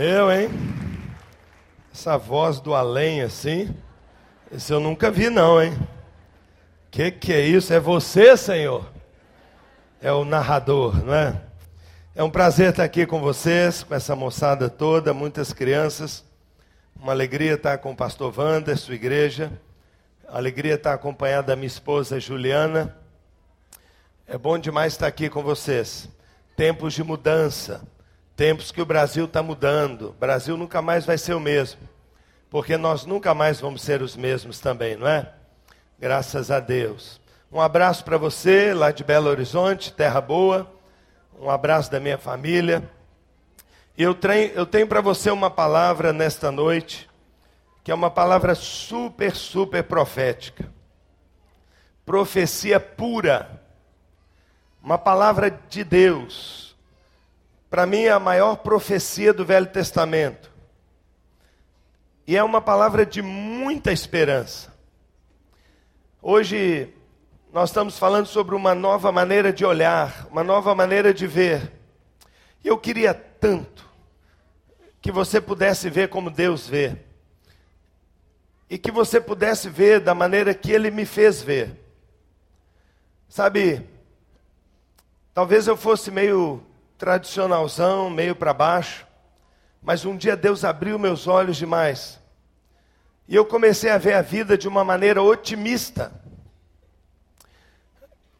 Eu, hein? Essa voz do além assim, esse eu nunca vi não, hein? Que que é isso? É você, Senhor? É o narrador, não é? É um prazer estar aqui com vocês, com essa moçada toda, muitas crianças. Uma alegria estar com o pastor Wander, sua igreja. Alegria estar acompanhado da minha esposa Juliana. É bom demais estar aqui com vocês. Tempos de mudança Tempos que o Brasil está mudando. O Brasil nunca mais vai ser o mesmo. Porque nós nunca mais vamos ser os mesmos também, não é? Graças a Deus. Um abraço para você lá de Belo Horizonte, Terra Boa. Um abraço da minha família. E eu eu tenho para você uma palavra nesta noite, que é uma palavra super, super profética. Profecia pura. Uma palavra de Deus para mim, é a maior profecia do Velho Testamento. E é uma palavra de muita esperança. Hoje, nós estamos falando sobre uma nova maneira de olhar, uma nova maneira de ver. E eu queria tanto que você pudesse ver como Deus vê. E que você pudesse ver da maneira que Ele me fez ver. Sabe, talvez eu fosse meio tradicionalzão, meio para baixo. Mas um dia Deus abriu meus olhos demais. E eu comecei a ver a vida de uma maneira otimista.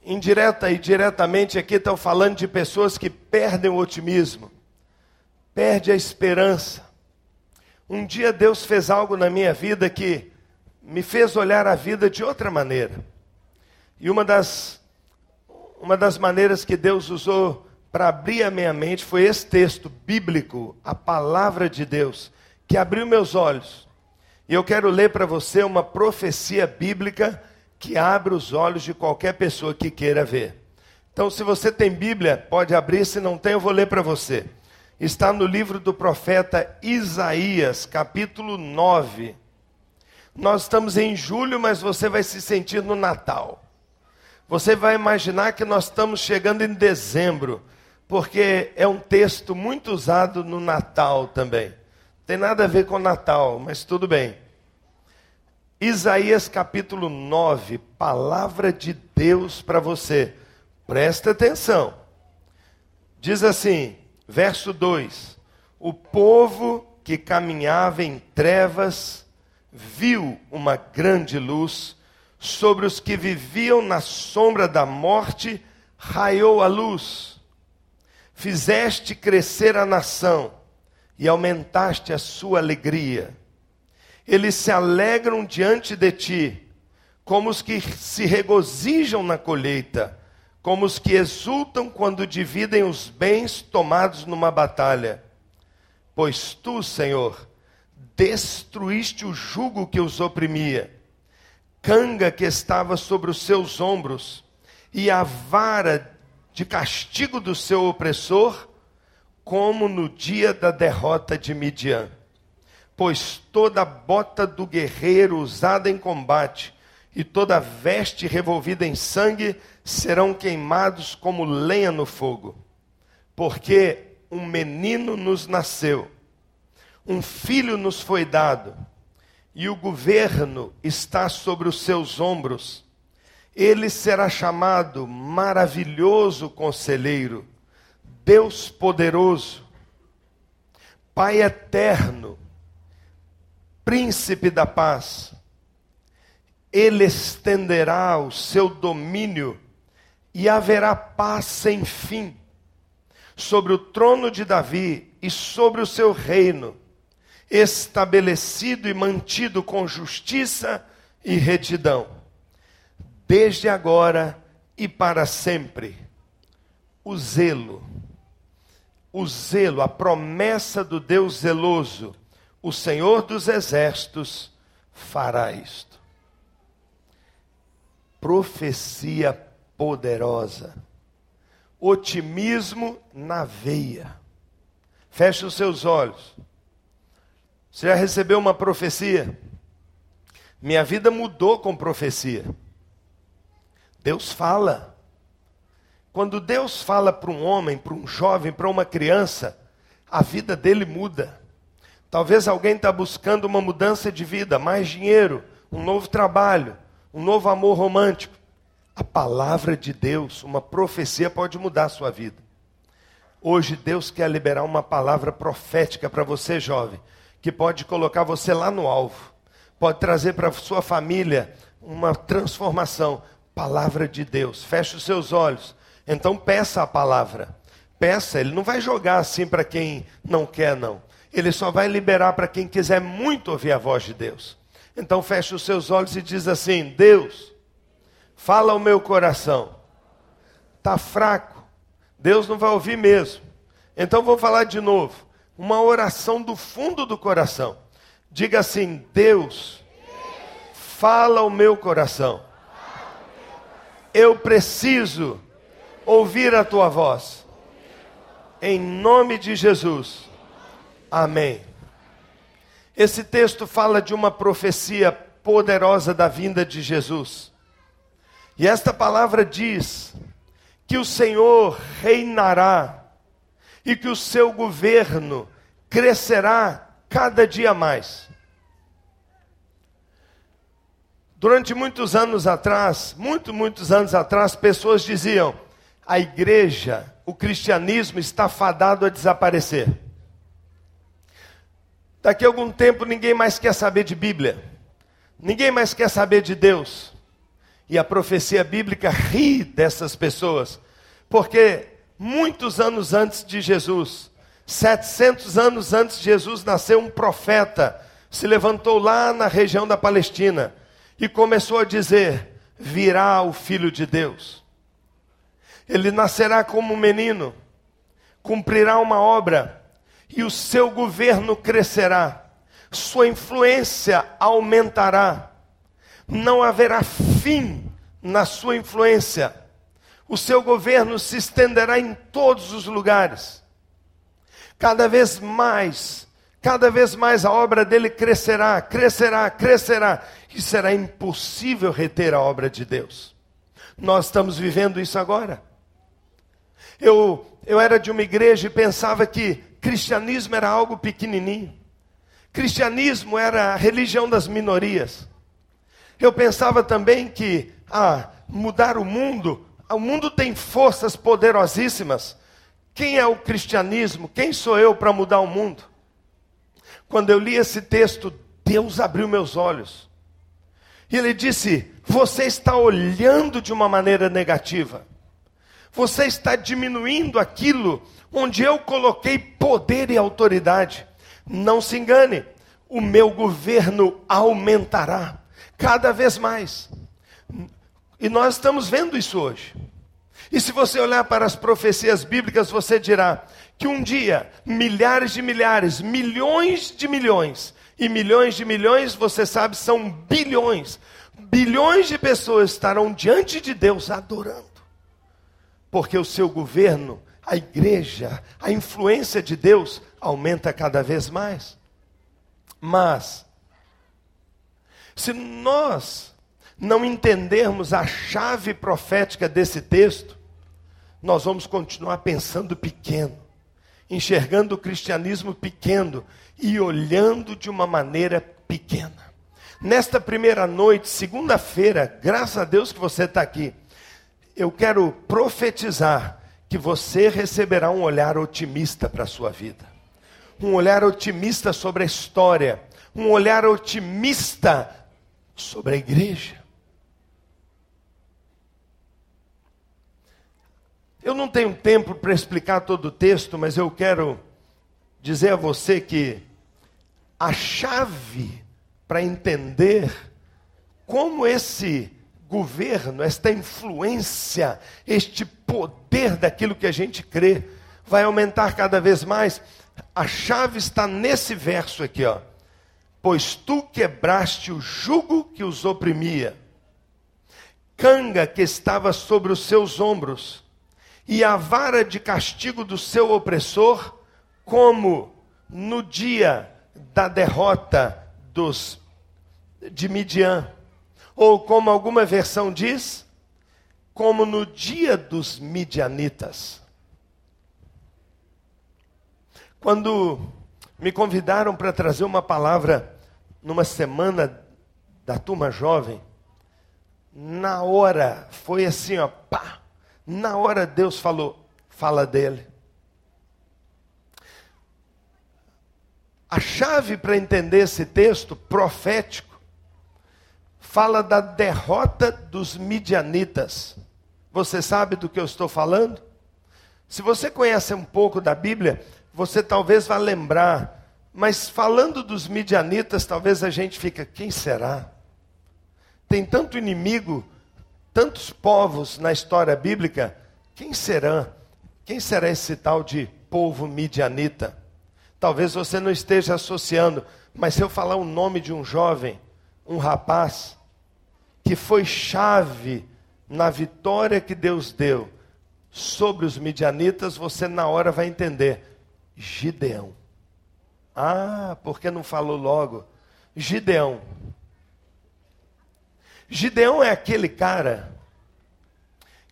Indireta e diretamente aqui estão falando de pessoas que perdem o otimismo, perde a esperança. Um dia Deus fez algo na minha vida que me fez olhar a vida de outra maneira. E uma das, uma das maneiras que Deus usou para abrir a minha mente foi esse texto bíblico, a palavra de Deus, que abriu meus olhos. E eu quero ler para você uma profecia bíblica que abre os olhos de qualquer pessoa que queira ver. Então, se você tem Bíblia, pode abrir, se não tem, eu vou ler para você. Está no livro do profeta Isaías, capítulo 9. Nós estamos em julho, mas você vai se sentir no Natal. Você vai imaginar que nós estamos chegando em dezembro porque é um texto muito usado no Natal também. Tem nada a ver com Natal, mas tudo bem. Isaías capítulo 9, palavra de Deus para você. Presta atenção. Diz assim, verso 2: O povo que caminhava em trevas viu uma grande luz, sobre os que viviam na sombra da morte raiou a luz fizeste crescer a nação e aumentaste a sua alegria. Eles se alegram diante de ti, como os que se regozijam na colheita, como os que exultam quando dividem os bens tomados numa batalha. Pois tu, Senhor, destruíste o jugo que os oprimia, canga que estava sobre os seus ombros, e a vara de castigo do seu opressor, como no dia da derrota de Midian. Pois toda bota do guerreiro usada em combate e toda veste revolvida em sangue serão queimados como lenha no fogo. Porque um menino nos nasceu, um filho nos foi dado, e o governo está sobre os seus ombros ele será chamado maravilhoso conselheiro, Deus poderoso, Pai eterno, príncipe da paz. Ele estenderá o seu domínio e haverá paz sem fim sobre o trono de Davi e sobre o seu reino, estabelecido e mantido com justiça e retidão desde agora e para sempre. O zelo, o zelo, a promessa do Deus zeloso, o Senhor dos exércitos fará isto. Profecia poderosa, otimismo na veia. Feche os seus olhos. Você já recebeu uma profecia? Minha vida mudou com profecia. Deus fala. Quando Deus fala para um homem, para um jovem, para uma criança, a vida dele muda. Talvez alguém está buscando uma mudança de vida, mais dinheiro, um novo trabalho, um novo amor romântico. A palavra de Deus, uma profecia pode mudar a sua vida. Hoje Deus quer liberar uma palavra profética para você, jovem, que pode colocar você lá no alvo, pode trazer para sua família uma transformação. Palavra de Deus. Feche os seus olhos. Então peça a palavra. Peça, ele não vai jogar assim para quem não quer, não. Ele só vai liberar para quem quiser muito ouvir a voz de Deus. Então feche os seus olhos e diz assim: Deus, fala ao meu coração. Está fraco. Deus não vai ouvir mesmo. Então vou falar de novo. Uma oração do fundo do coração. Diga assim: Deus, fala ao meu coração. Eu preciso ouvir a tua voz. Em nome de Jesus. Amém. Esse texto fala de uma profecia poderosa da vinda de Jesus. E esta palavra diz que o Senhor reinará e que o seu governo crescerá cada dia mais. Durante muitos anos atrás, muito, muitos anos atrás, pessoas diziam: a igreja, o cristianismo está fadado a desaparecer. Daqui a algum tempo ninguém mais quer saber de Bíblia, ninguém mais quer saber de Deus. E a profecia bíblica ri dessas pessoas, porque muitos anos antes de Jesus, 700 anos antes de Jesus, nasceu um profeta, se levantou lá na região da Palestina e começou a dizer: Virá o Filho de Deus. Ele nascerá como um menino, cumprirá uma obra e o seu governo crescerá, sua influência aumentará, não haverá fim na sua influência, o seu governo se estenderá em todos os lugares, cada vez mais, cada vez mais a obra dele crescerá, crescerá, crescerá, e será impossível reter a obra de Deus. Nós estamos vivendo isso agora. Eu, eu era de uma igreja e pensava que cristianismo era algo pequenininho. Cristianismo era a religião das minorias. Eu pensava também que, ah, mudar o mundo, o mundo tem forças poderosíssimas. Quem é o cristianismo? Quem sou eu para mudar o mundo? Quando eu li esse texto, Deus abriu meus olhos. E ele disse: Você está olhando de uma maneira negativa. Você está diminuindo aquilo onde eu coloquei poder e autoridade. Não se engane, o meu governo aumentará cada vez mais. E nós estamos vendo isso hoje. E se você olhar para as profecias bíblicas, você dirá que um dia milhares de milhares, milhões de milhões, e milhões de milhões, você sabe, são bilhões, bilhões de pessoas estarão diante de Deus adorando, porque o seu governo a igreja, a influência de Deus aumenta cada vez mais. Mas, se nós não entendermos a chave profética desse texto, nós vamos continuar pensando pequeno, enxergando o cristianismo pequeno e olhando de uma maneira pequena. Nesta primeira noite, segunda-feira, graças a Deus que você está aqui, eu quero profetizar que você receberá um olhar otimista para a sua vida. Um olhar otimista sobre a história, um olhar otimista sobre a igreja. Eu não tenho tempo para explicar todo o texto, mas eu quero dizer a você que a chave para entender como esse governo, esta influência, este poder daquilo que a gente crê vai aumentar cada vez mais. A chave está nesse verso aqui, ó. Pois tu quebraste o jugo que os oprimia, canga que estava sobre os seus ombros, e a vara de castigo do seu opressor, como no dia da derrota dos de Midian ou como alguma versão diz, como no dia dos midianitas. Quando Me convidaram para trazer uma palavra numa semana da turma jovem. Na hora, foi assim, ó, pá. Na hora Deus falou, fala dele. A chave para entender esse texto profético fala da derrota dos midianitas. Você sabe do que eu estou falando? Se você conhece um pouco da Bíblia, você talvez vá lembrar, mas falando dos midianitas, talvez a gente fica, quem será? Tem tanto inimigo, tantos povos na história bíblica, quem será? Quem será esse tal de povo midianita? Talvez você não esteja associando, mas se eu falar o nome de um jovem, um rapaz, que foi chave na vitória que Deus deu sobre os midianitas, você na hora vai entender. Gideão. Ah, por que não falou logo? Gideão. Gideão é aquele cara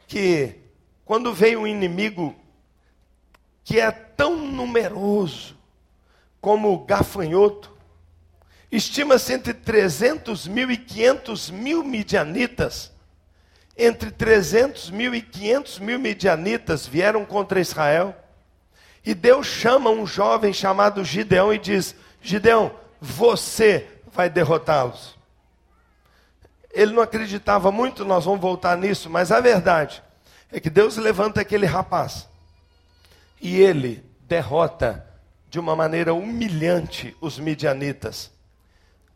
que, quando veio um inimigo que é tão numeroso como o gafanhoto, estima-se entre 300 mil e 500 mil midianitas, entre 300 mil e 500 mil midianitas vieram contra Israel. E Deus chama um jovem chamado Gideão e diz: Gideão, você vai derrotá-los. Ele não acreditava muito, nós vamos voltar nisso, mas a verdade é que Deus levanta aquele rapaz e ele derrota de uma maneira humilhante os midianitas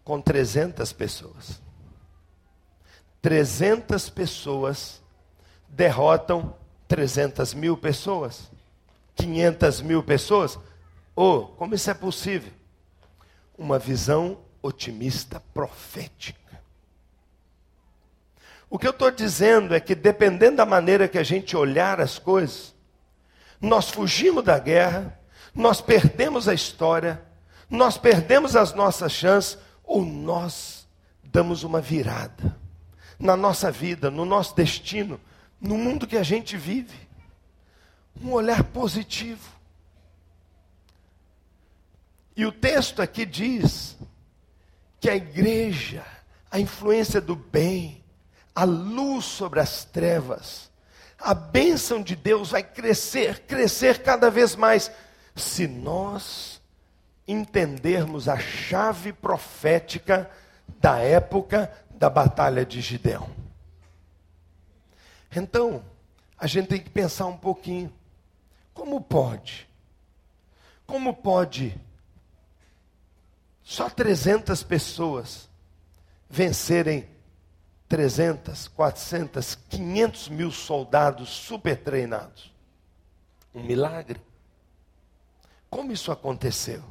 com 300 pessoas. 300 pessoas derrotam 300 mil pessoas, 500 mil pessoas. Oh, como isso é possível? Uma visão otimista profética. O que eu estou dizendo é que, dependendo da maneira que a gente olhar as coisas, nós fugimos da guerra, nós perdemos a história, nós perdemos as nossas chances, ou nós damos uma virada na nossa vida, no nosso destino, no mundo que a gente vive. Um olhar positivo. E o texto aqui diz que a igreja, a influência do bem, a luz sobre as trevas, a bênção de Deus vai crescer, crescer cada vez mais, se nós entendermos a chave profética da época da batalha de Gideão. Então, a gente tem que pensar um pouquinho. Como pode? Como pode só 300 pessoas vencerem 300, 400, 500 mil soldados super treinados? Um milagre. Como isso aconteceu?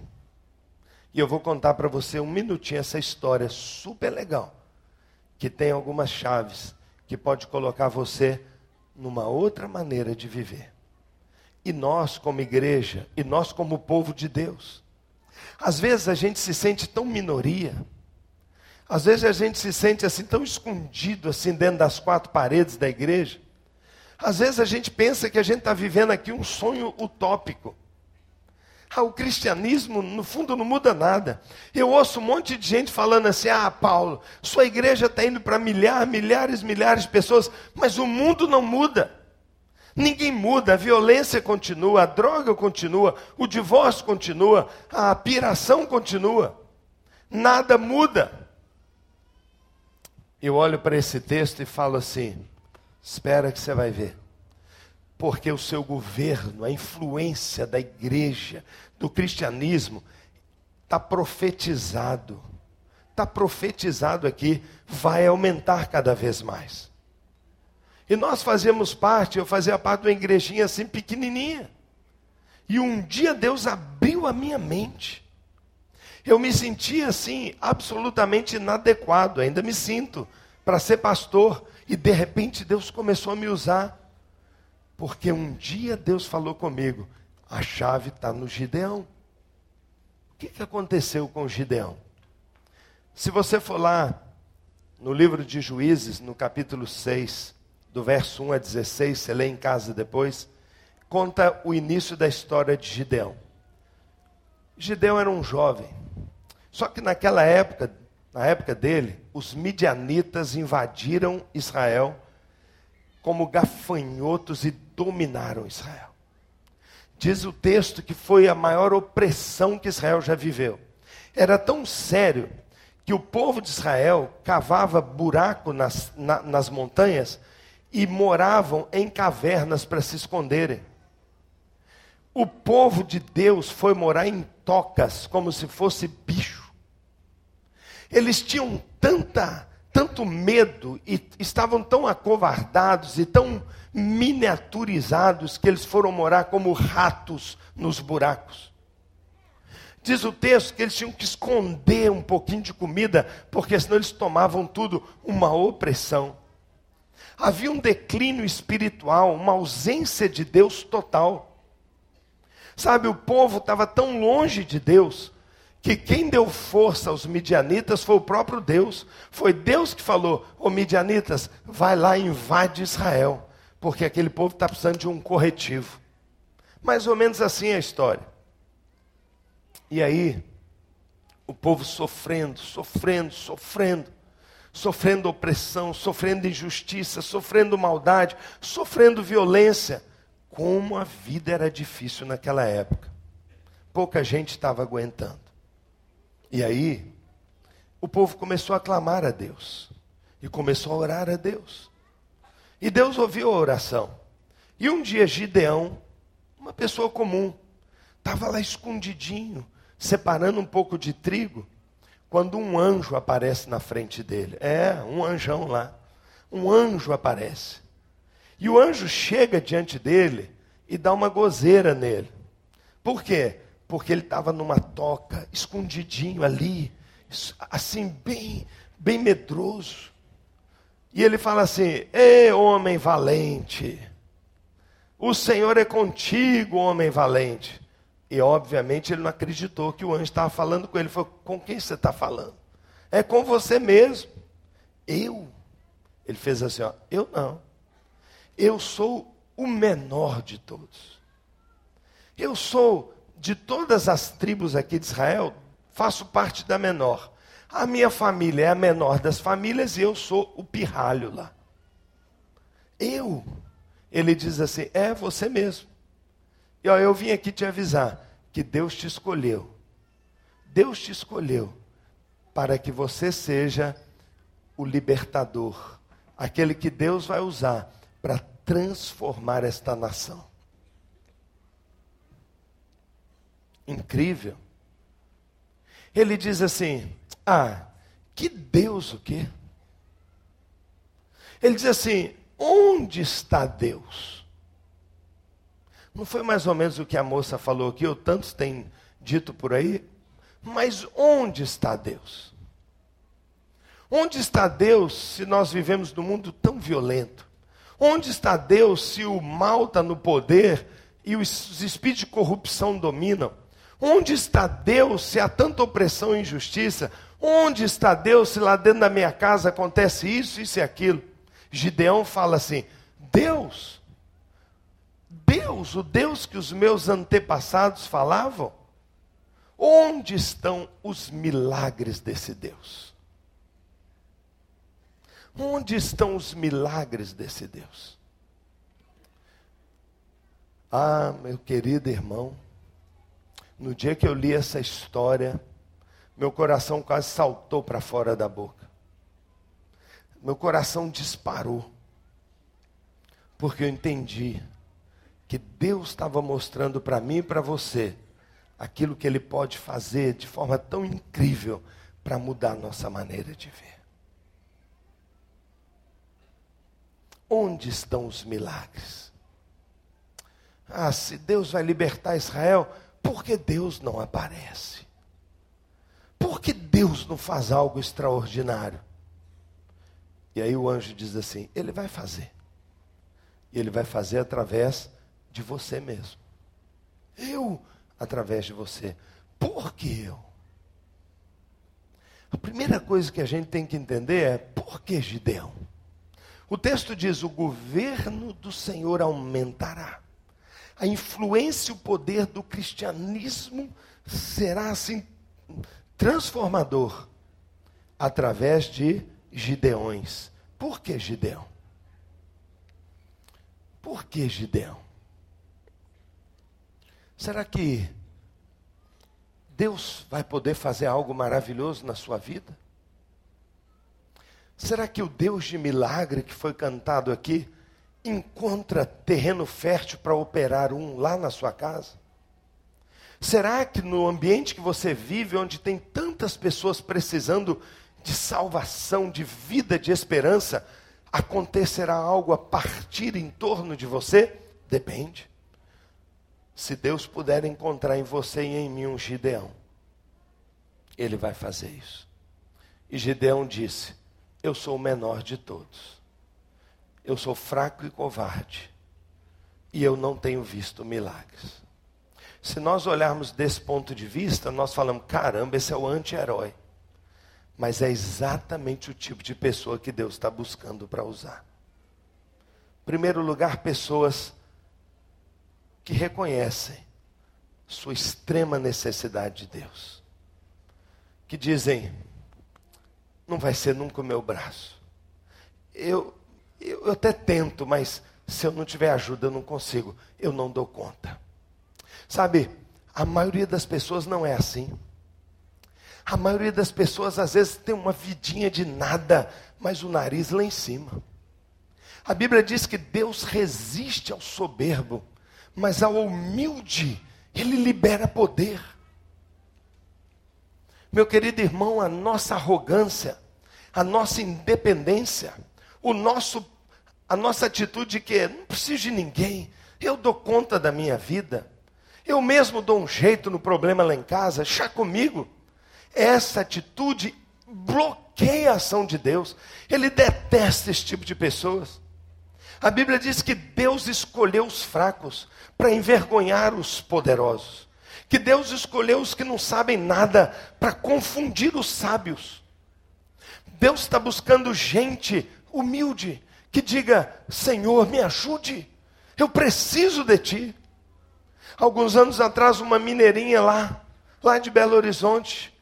E eu vou contar para você um minutinho essa história super legal que tem algumas chaves que pode colocar você numa outra maneira de viver. E nós, como igreja, e nós, como povo de Deus, às vezes a gente se sente tão minoria, às vezes a gente se sente assim tão escondido assim dentro das quatro paredes da igreja. Às vezes a gente pensa que a gente está vivendo aqui um sonho utópico. Ah, o cristianismo, no fundo, não muda nada. Eu ouço um monte de gente falando assim: ah, Paulo, sua igreja está indo para milhares, milhares, milhares de pessoas, mas o mundo não muda. Ninguém muda, a violência continua, a droga continua, o divórcio continua, a piração continua. Nada muda. Eu olho para esse texto e falo assim: espera que você vai ver porque o seu governo, a influência da igreja, do cristianismo, está profetizado. Está profetizado aqui, vai aumentar cada vez mais. E nós fazemos parte, eu fazia parte de uma igrejinha assim pequenininha. E um dia Deus abriu a minha mente. Eu me sentia assim, absolutamente inadequado, ainda me sinto, para ser pastor. E de repente Deus começou a me usar. Porque um dia Deus falou comigo: a chave está no Gideão. O que, que aconteceu com Gideão? Se você for lá no livro de Juízes, no capítulo 6, do verso 1 a 16, você lê em casa depois, conta o início da história de Gideão. Gideão era um jovem. Só que naquela época, na época dele, os midianitas invadiram Israel como gafanhotos e dominaram Israel. Diz o texto que foi a maior opressão que Israel já viveu. Era tão sério que o povo de Israel cavava buraco nas, na, nas montanhas e moravam em cavernas para se esconderem. O povo de Deus foi morar em tocas, como se fosse bicho. Eles tinham tanta, tanto medo e estavam tão acovardados e tão miniaturizados que eles foram morar como ratos nos buracos. Diz o texto que eles tinham que esconder um pouquinho de comida, porque senão eles tomavam tudo uma opressão. Havia um declínio espiritual, uma ausência de Deus total. Sabe, o povo estava tão longe de Deus que quem deu força aos midianitas foi o próprio Deus. Foi Deus que falou: Ô midianitas, vai lá e invade Israel, porque aquele povo está precisando de um corretivo. Mais ou menos assim é a história. E aí, o povo sofrendo, sofrendo, sofrendo, sofrendo opressão, sofrendo injustiça, sofrendo maldade, sofrendo violência. Como a vida era difícil naquela época. Pouca gente estava aguentando. E aí, o povo começou a clamar a Deus. E começou a orar a Deus. E Deus ouviu a oração. E um dia Gideão, uma pessoa comum, estava lá escondidinho, separando um pouco de trigo, quando um anjo aparece na frente dele. É, um anjão lá. Um anjo aparece. E o anjo chega diante dele e dá uma gozeira nele. Por quê? Porque ele estava numa toca, escondidinho ali, assim, bem, bem medroso. E ele fala assim: Ei, homem valente, o Senhor é contigo, homem valente. E obviamente ele não acreditou que o anjo estava falando com ele. Ele falou: Com quem você está falando? É com você mesmo. Eu? Ele fez assim: ó, Eu não. Eu sou o menor de todos. Eu sou de todas as tribos aqui de Israel, faço parte da menor. A minha família é a menor das famílias e eu sou o pirralho lá. Eu? Ele diz assim: É você mesmo. E ó, eu vim aqui te avisar que Deus te escolheu. Deus te escolheu para que você seja o libertador, aquele que Deus vai usar para transformar esta nação. Incrível. Ele diz assim: Ah, que Deus o quê? Ele diz assim: Onde está Deus? Não foi mais ou menos o que a moça falou aqui, ou tantos têm dito por aí? Mas onde está Deus? Onde está Deus se nós vivemos num mundo tão violento? Onde está Deus se o mal está no poder e os espíritos de corrupção dominam? Onde está Deus se há tanta opressão e injustiça? Onde está Deus se lá dentro da minha casa acontece isso, isso e aquilo? Gideão fala assim: Deus, Deus, o Deus que os meus antepassados falavam? Onde estão os milagres desse Deus? Onde estão os milagres desse Deus? Ah, meu querido irmão, no dia que eu li essa história, meu coração quase saltou para fora da boca. Meu coração disparou. Porque eu entendi que Deus estava mostrando para mim e para você aquilo que Ele pode fazer de forma tão incrível para mudar a nossa maneira de ver. Onde estão os milagres? Ah, se Deus vai libertar Israel, por que Deus não aparece? Por que Deus não faz algo extraordinário? E aí o anjo diz assim: Ele vai fazer. E ele vai fazer através de você mesmo. Eu, através de você. Por que eu? A primeira coisa que a gente tem que entender é por que Gideão? O texto diz: o governo do Senhor aumentará. A influência e o poder do cristianismo será assim transformador através de Gideões. Por que Gideão? Por que Gideão? Será que Deus vai poder fazer algo maravilhoso na sua vida? Será que o Deus de milagre que foi cantado aqui encontra terreno fértil para operar um lá na sua casa? Será que no ambiente que você vive, onde tem tantas pessoas precisando de salvação, de vida, de esperança, acontecerá algo a partir em torno de você? Depende. Se Deus puder encontrar em você e em mim um Gideão, Ele vai fazer isso. E Gideão disse: Eu sou o menor de todos. Eu sou fraco e covarde. E eu não tenho visto milagres. Se nós olharmos desse ponto de vista, nós falamos: caramba, esse é o anti-herói. Mas é exatamente o tipo de pessoa que Deus está buscando para usar. Em primeiro lugar, pessoas que reconhecem sua extrema necessidade de Deus. Que dizem: não vai ser nunca o meu braço. Eu, eu, até tento, mas se eu não tiver ajuda, eu não consigo. Eu não dou conta. Sabe, a maioria das pessoas não é assim. A maioria das pessoas às vezes tem uma vidinha de nada, mas o nariz lá em cima. A Bíblia diz que Deus resiste ao soberbo, mas ao humilde, ele libera poder. Meu querido irmão, a nossa arrogância, a nossa independência, o nosso, a nossa atitude de que não preciso de ninguém, eu dou conta da minha vida, eu mesmo dou um jeito no problema lá em casa, chá comigo. Essa atitude bloqueia a ação de Deus, ele detesta esse tipo de pessoas. A Bíblia diz que Deus escolheu os fracos para envergonhar os poderosos. Que Deus escolheu os que não sabem nada para confundir os sábios. Deus está buscando gente humilde que diga: Senhor, me ajude, eu preciso de ti. Alguns anos atrás, uma mineirinha lá, lá de Belo Horizonte,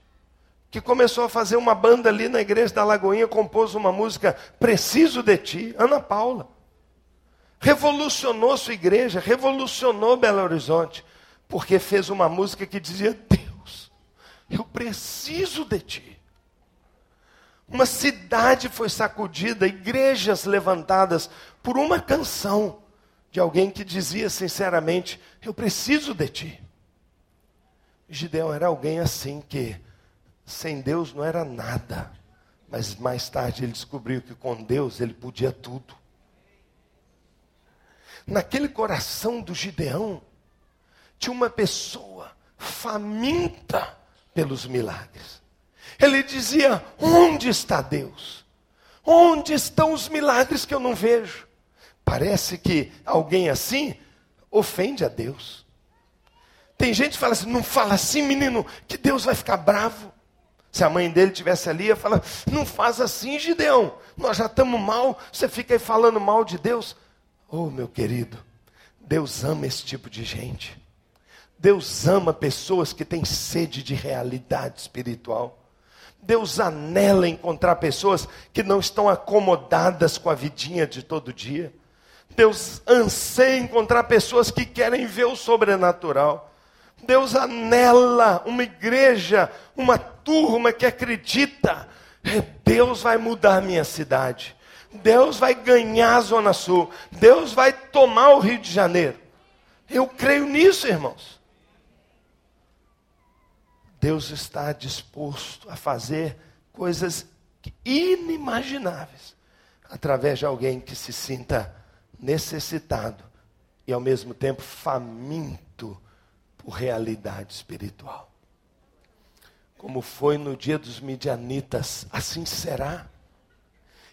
que começou a fazer uma banda ali na igreja da Lagoinha, compôs uma música Preciso de Ti, Ana Paula revolucionou sua igreja, revolucionou Belo Horizonte, porque fez uma música que dizia: Deus, eu preciso de ti. Uma cidade foi sacudida, igrejas levantadas por uma canção de alguém que dizia sinceramente: Eu preciso de ti. Gideão era alguém assim que, sem Deus, não era nada, mas mais tarde ele descobriu que com Deus ele podia tudo naquele coração do Gideão, tinha uma pessoa faminta pelos milagres. Ele dizia: Onde está Deus? Onde estão os milagres que eu não vejo? Parece que alguém assim ofende a Deus. Tem gente que fala assim: Não fala assim, menino, que Deus vai ficar bravo. Se a mãe dele tivesse ali, ia falar: Não faz assim, Gideão. Nós já estamos mal. Você fica aí falando mal de Deus. Oh, meu querido, Deus ama esse tipo de gente. Deus ama pessoas que têm sede de realidade espiritual. Deus anela encontrar pessoas que não estão acomodadas com a vidinha de todo dia. Deus anseia encontrar pessoas que querem ver o sobrenatural. Deus anela uma igreja, uma turma que acredita. É, Deus vai mudar minha cidade. Deus vai ganhar a Zona Sul. Deus vai tomar o Rio de Janeiro. Eu creio nisso, irmãos. Deus está disposto a fazer coisas inimagináveis através de alguém que se sinta necessitado e ao mesmo tempo faminto por realidade espiritual. Como foi no dia dos midianitas, assim será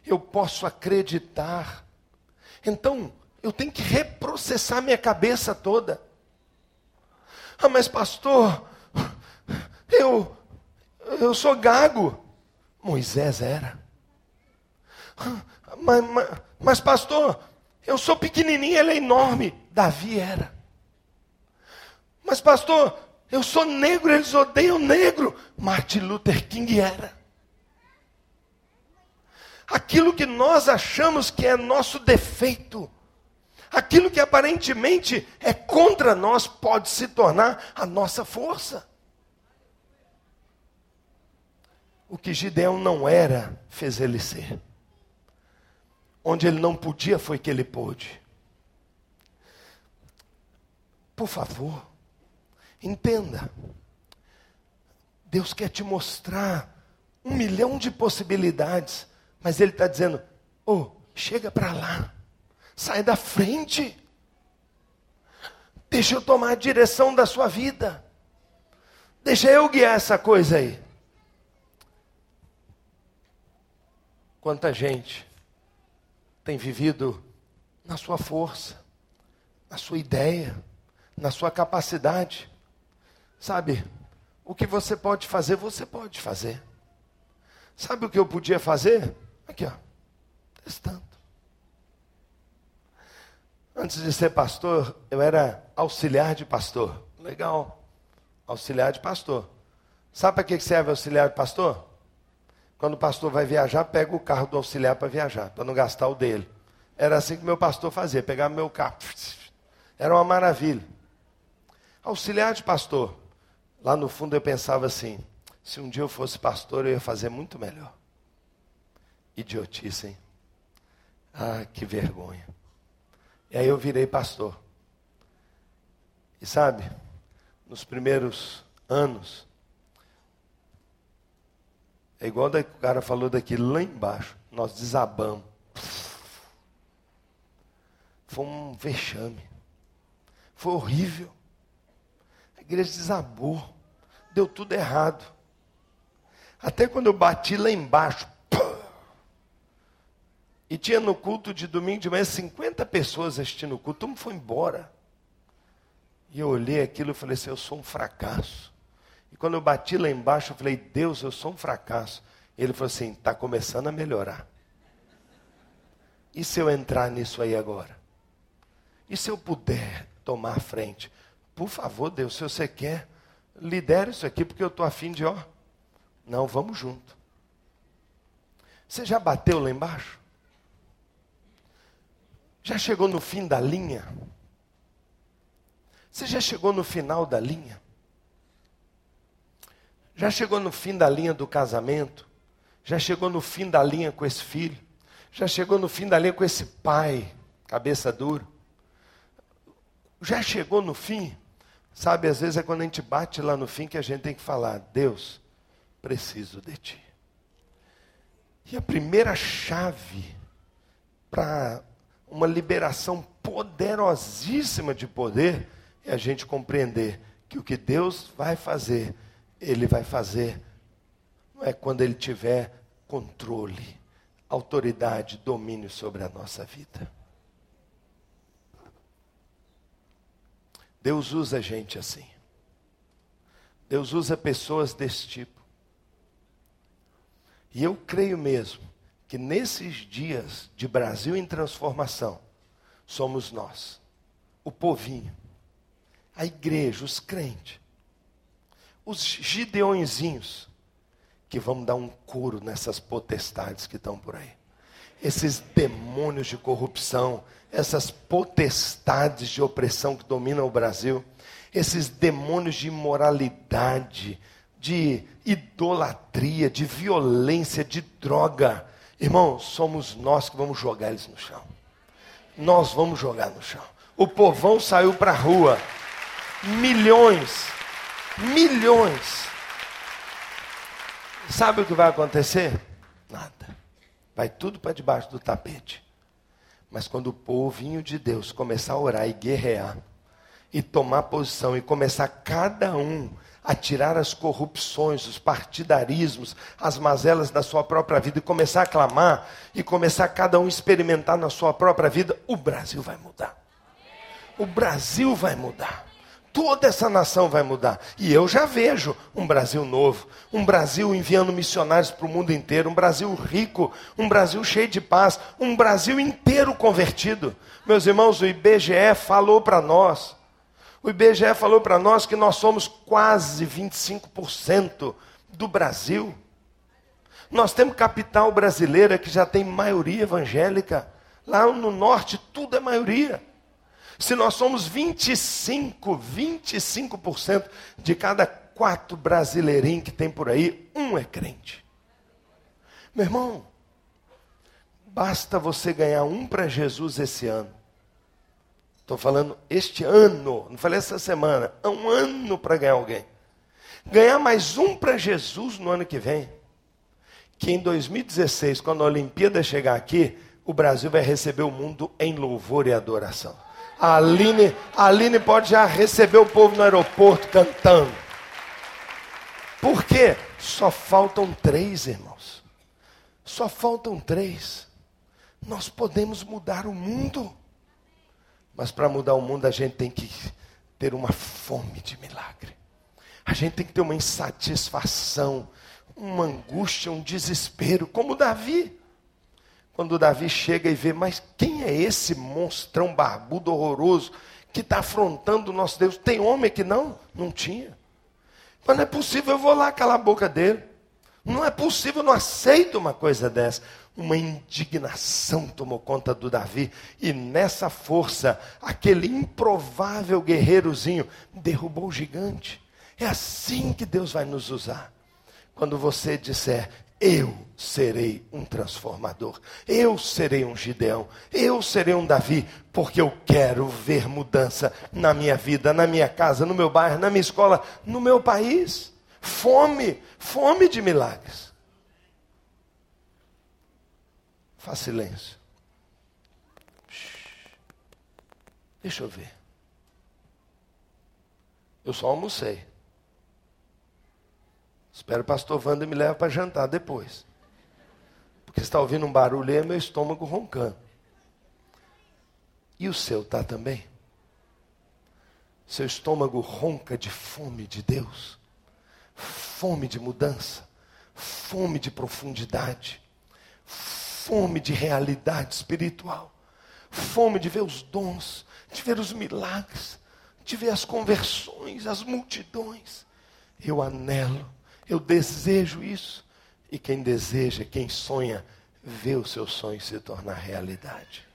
eu posso acreditar. Então, eu tenho que reprocessar minha cabeça toda. Ah, mas pastor, eu eu sou gago. Moisés era. Mas, mas, mas pastor, eu sou pequenininho, ele é enorme. Davi era. Mas pastor, Eu sou negro, eles odeiam negro. Martin Luther King era. Aquilo que nós achamos que é nosso defeito, aquilo que aparentemente é contra nós, pode se tornar a nossa força. O que Gideão não era, fez ele ser. Onde ele não podia, foi que ele pôde. Por favor, entenda. Deus quer te mostrar um milhão de possibilidades, mas Ele está dizendo: oh, chega para lá, sai da frente, deixa eu tomar a direção da sua vida, deixa eu guiar essa coisa aí. Quanta gente tem vivido na sua força, na sua ideia, na sua capacidade. Sabe, o que você pode fazer, você pode fazer. Sabe o que eu podia fazer? Aqui, ó, testando. Antes de ser pastor, eu era auxiliar de pastor. Legal, auxiliar de pastor. Sabe para que serve auxiliar de pastor? Quando o pastor vai viajar, pega o carro do auxiliar para viajar, para não gastar o dele. Era assim que meu pastor fazia, pegava meu carro. Era uma maravilha. Auxiliar de pastor. Lá no fundo eu pensava assim: se um dia eu fosse pastor, eu ia fazer muito melhor. Idiotice, hein? Ah, que vergonha. E aí eu virei pastor. E sabe, nos primeiros anos, é igual o cara falou daqui lá embaixo. Nós desabamos. Foi um vexame. Foi horrível. A igreja desabou. Deu tudo errado. Até quando eu bati lá embaixo. E tinha no culto de domingo de manhã 50 pessoas assistindo o culto. Todo mundo foi embora. E eu olhei aquilo e falei assim: eu sou um fracasso. E quando eu bati lá embaixo, eu falei, Deus, eu sou um fracasso. Ele falou assim: está começando a melhorar. E se eu entrar nisso aí agora? E se eu puder tomar a frente? Por favor, Deus, se você quer, lidere isso aqui, porque eu estou afim de, ó. Não, vamos junto. Você já bateu lá embaixo? Já chegou no fim da linha? Você já chegou no final da linha? Já chegou no fim da linha do casamento? Já chegou no fim da linha com esse filho? Já chegou no fim da linha com esse pai, cabeça dura? Já chegou no fim? Sabe, às vezes é quando a gente bate lá no fim que a gente tem que falar: Deus, preciso de ti. E a primeira chave para uma liberação poderosíssima de poder é a gente compreender que o que Deus vai fazer ele vai fazer não é quando ele tiver controle, autoridade, domínio sobre a nossa vida. Deus usa gente assim. Deus usa pessoas desse tipo. E eu creio mesmo que nesses dias de Brasil em transformação, somos nós, o povinho, a igreja, os crentes, os gideõezinhos que vão dar um couro nessas potestades que estão por aí. Esses demônios de corrupção, essas potestades de opressão que dominam o Brasil, esses demônios de imoralidade, de idolatria, de violência, de droga. Irmão, somos nós que vamos jogar eles no chão. Nós vamos jogar no chão. O povão saiu para a rua. Milhões milhões. Sabe o que vai acontecer? Nada. Vai tudo para debaixo do tapete. Mas quando o povinho de Deus começar a orar e guerrear, e tomar posição, e começar cada um a tirar as corrupções, os partidarismos, as mazelas da sua própria vida, e começar a clamar, e começar cada um a experimentar na sua própria vida, o Brasil vai mudar. O Brasil vai mudar toda essa nação vai mudar. E eu já vejo um Brasil novo, um Brasil enviando missionários para o mundo inteiro, um Brasil rico, um Brasil cheio de paz, um Brasil inteiro convertido. Meus irmãos, o IBGE falou para nós. O IBGE falou para nós que nós somos quase 25% do Brasil. Nós temos capital brasileira que já tem maioria evangélica. Lá no norte tudo é maioria. Se nós somos 25, 25% de cada quatro brasileirinhos que tem por aí, um é crente. Meu irmão, basta você ganhar um para Jesus esse ano. Estou falando este ano, não falei essa semana, há um ano para ganhar alguém. Ganhar mais um para Jesus no ano que vem. Que em 2016, quando a Olimpíada chegar aqui, o Brasil vai receber o mundo em louvor e adoração. A Aline, a Aline pode já receber o povo no aeroporto cantando. Por quê? Só faltam três, irmãos. Só faltam três. Nós podemos mudar o mundo. Mas para mudar o mundo, a gente tem que ter uma fome de milagre. A gente tem que ter uma insatisfação, uma angústia, um desespero, como Davi. Quando Davi chega e vê, mas quem é esse monstrão barbudo horroroso que está afrontando o nosso Deus? Tem homem que não? Não tinha. Mas não é possível, eu vou lá calar a boca dele. Não é possível, eu não aceito uma coisa dessa. Uma indignação tomou conta do Davi, e nessa força, aquele improvável guerreirozinho derrubou o gigante. É assim que Deus vai nos usar. Quando você disser, eu serei um transformador, eu serei um Gideão, eu serei um Davi, porque eu quero ver mudança na minha vida, na minha casa, no meu bairro, na minha escola, no meu país. Fome, fome de milagres. Faz silêncio. Deixa eu ver. Eu só almocei. Espero o pastor Wanda me leve para jantar depois. Porque está ouvindo um barulho e é meu estômago roncando. E o seu está também? Seu estômago ronca de fome de Deus, fome de mudança, fome de profundidade, fome de realidade espiritual, fome de ver os dons, de ver os milagres, de ver as conversões, as multidões. Eu anelo eu desejo isso. E quem deseja, quem sonha, vê o seu sonho se tornar realidade.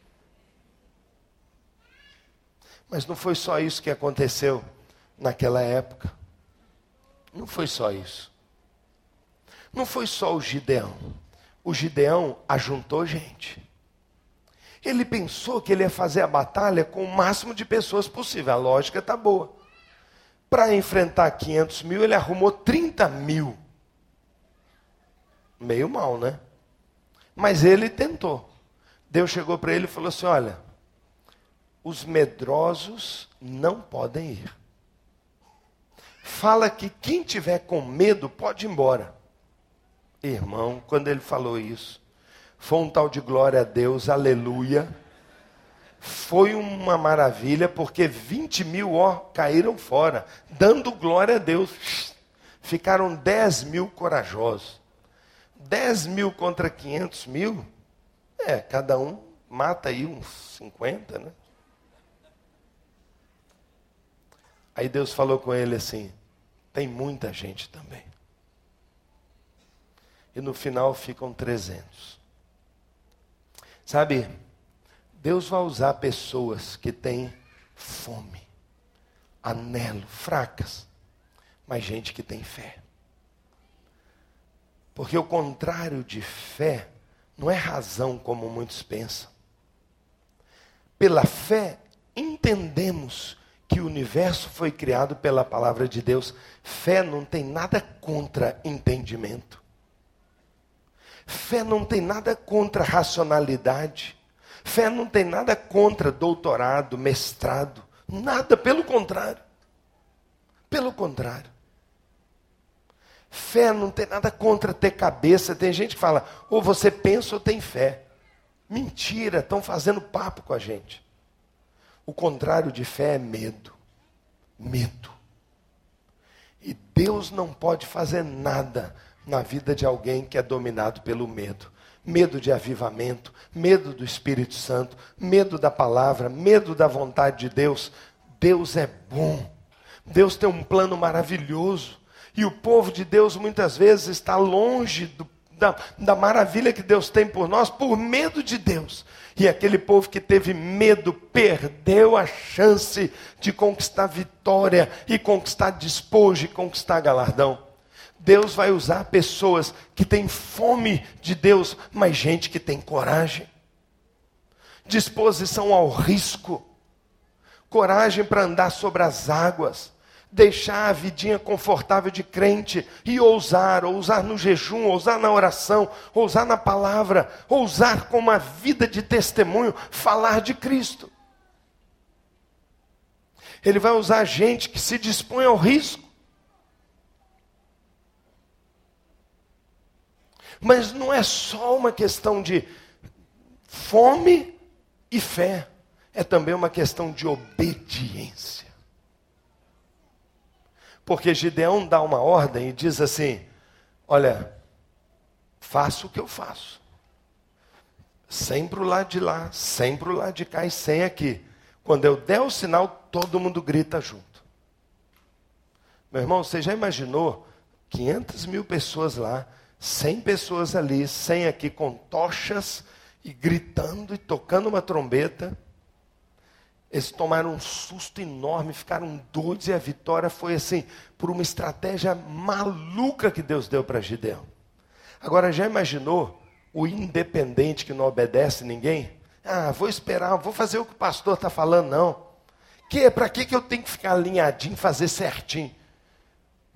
Mas não foi só isso que aconteceu naquela época. Não foi só isso. Não foi só o Gideão. O Gideão ajuntou gente. Ele pensou que ele ia fazer a batalha com o máximo de pessoas possível. A lógica está boa. Para enfrentar 500 mil, ele arrumou 30 mil. Meio mal, né? Mas ele tentou. Deus chegou para ele e falou assim: Olha, os medrosos não podem ir. Fala que quem tiver com medo pode ir embora. Irmão, quando ele falou isso, foi um tal de glória a Deus, aleluia foi uma maravilha, porque 20 mil ó, caíram fora, dando glória a Deus. Ficaram 10 mil corajosos. 10 mil contra 500 mil, é, cada um mata aí uns 50, né? Aí Deus falou com ele assim: tem muita gente também. E no final ficam 300. Sabe, Deus vai usar pessoas que têm fome, anelo, fracas, mas gente que tem fé. Porque o contrário de fé não é razão como muitos pensam. Pela fé, entendemos que o universo foi criado pela palavra de Deus. Fé não tem nada contra entendimento. Fé não tem nada contra racionalidade. Fé não tem nada contra doutorado, mestrado, nada, pelo contrário. Pelo contrário. Fé não tem nada contra ter cabeça. Tem gente que fala, ou você pensa ou tem fé. Mentira, estão fazendo papo com a gente. O contrário de fé é medo. Medo. E Deus não pode fazer nada na vida de alguém que é dominado pelo medo medo de avivamento, medo do Espírito Santo, medo da palavra, medo da vontade de Deus. Deus é bom. Deus tem um plano maravilhoso. E o povo de Deus muitas vezes está longe do, da, da maravilha que Deus tem por nós por medo de Deus. E aquele povo que teve medo perdeu a chance de conquistar vitória e conquistar despojo e conquistar galardão. Deus vai usar pessoas que têm fome de Deus, mas gente que tem coragem, disposição ao risco, coragem para andar sobre as águas, deixar a vidinha confortável de crente e ousar, ousar no jejum, ousar na oração, ousar na palavra, ousar com uma vida de testemunho, falar de Cristo. Ele vai usar gente que se dispõe ao risco. Mas não é só uma questão de fome e fé, é também uma questão de obediência. Porque Gideão dá uma ordem e diz assim: Olha, faço o que eu faço. Sem o lado de lá, sem o lado de cá e sem aqui. Quando eu der o sinal, todo mundo grita junto. Meu irmão, você já imaginou 500 mil pessoas lá, 100 pessoas ali, 100 aqui com tochas e gritando e tocando uma trombeta? Eles tomaram um susto enorme, ficaram doidos e a vitória foi assim, por uma estratégia maluca que Deus deu para Gideão. Agora, já imaginou o independente que não obedece ninguém? Ah, vou esperar, vou fazer o que o pastor está falando, não. Que, para que, que eu tenho que ficar alinhadinho, fazer certinho?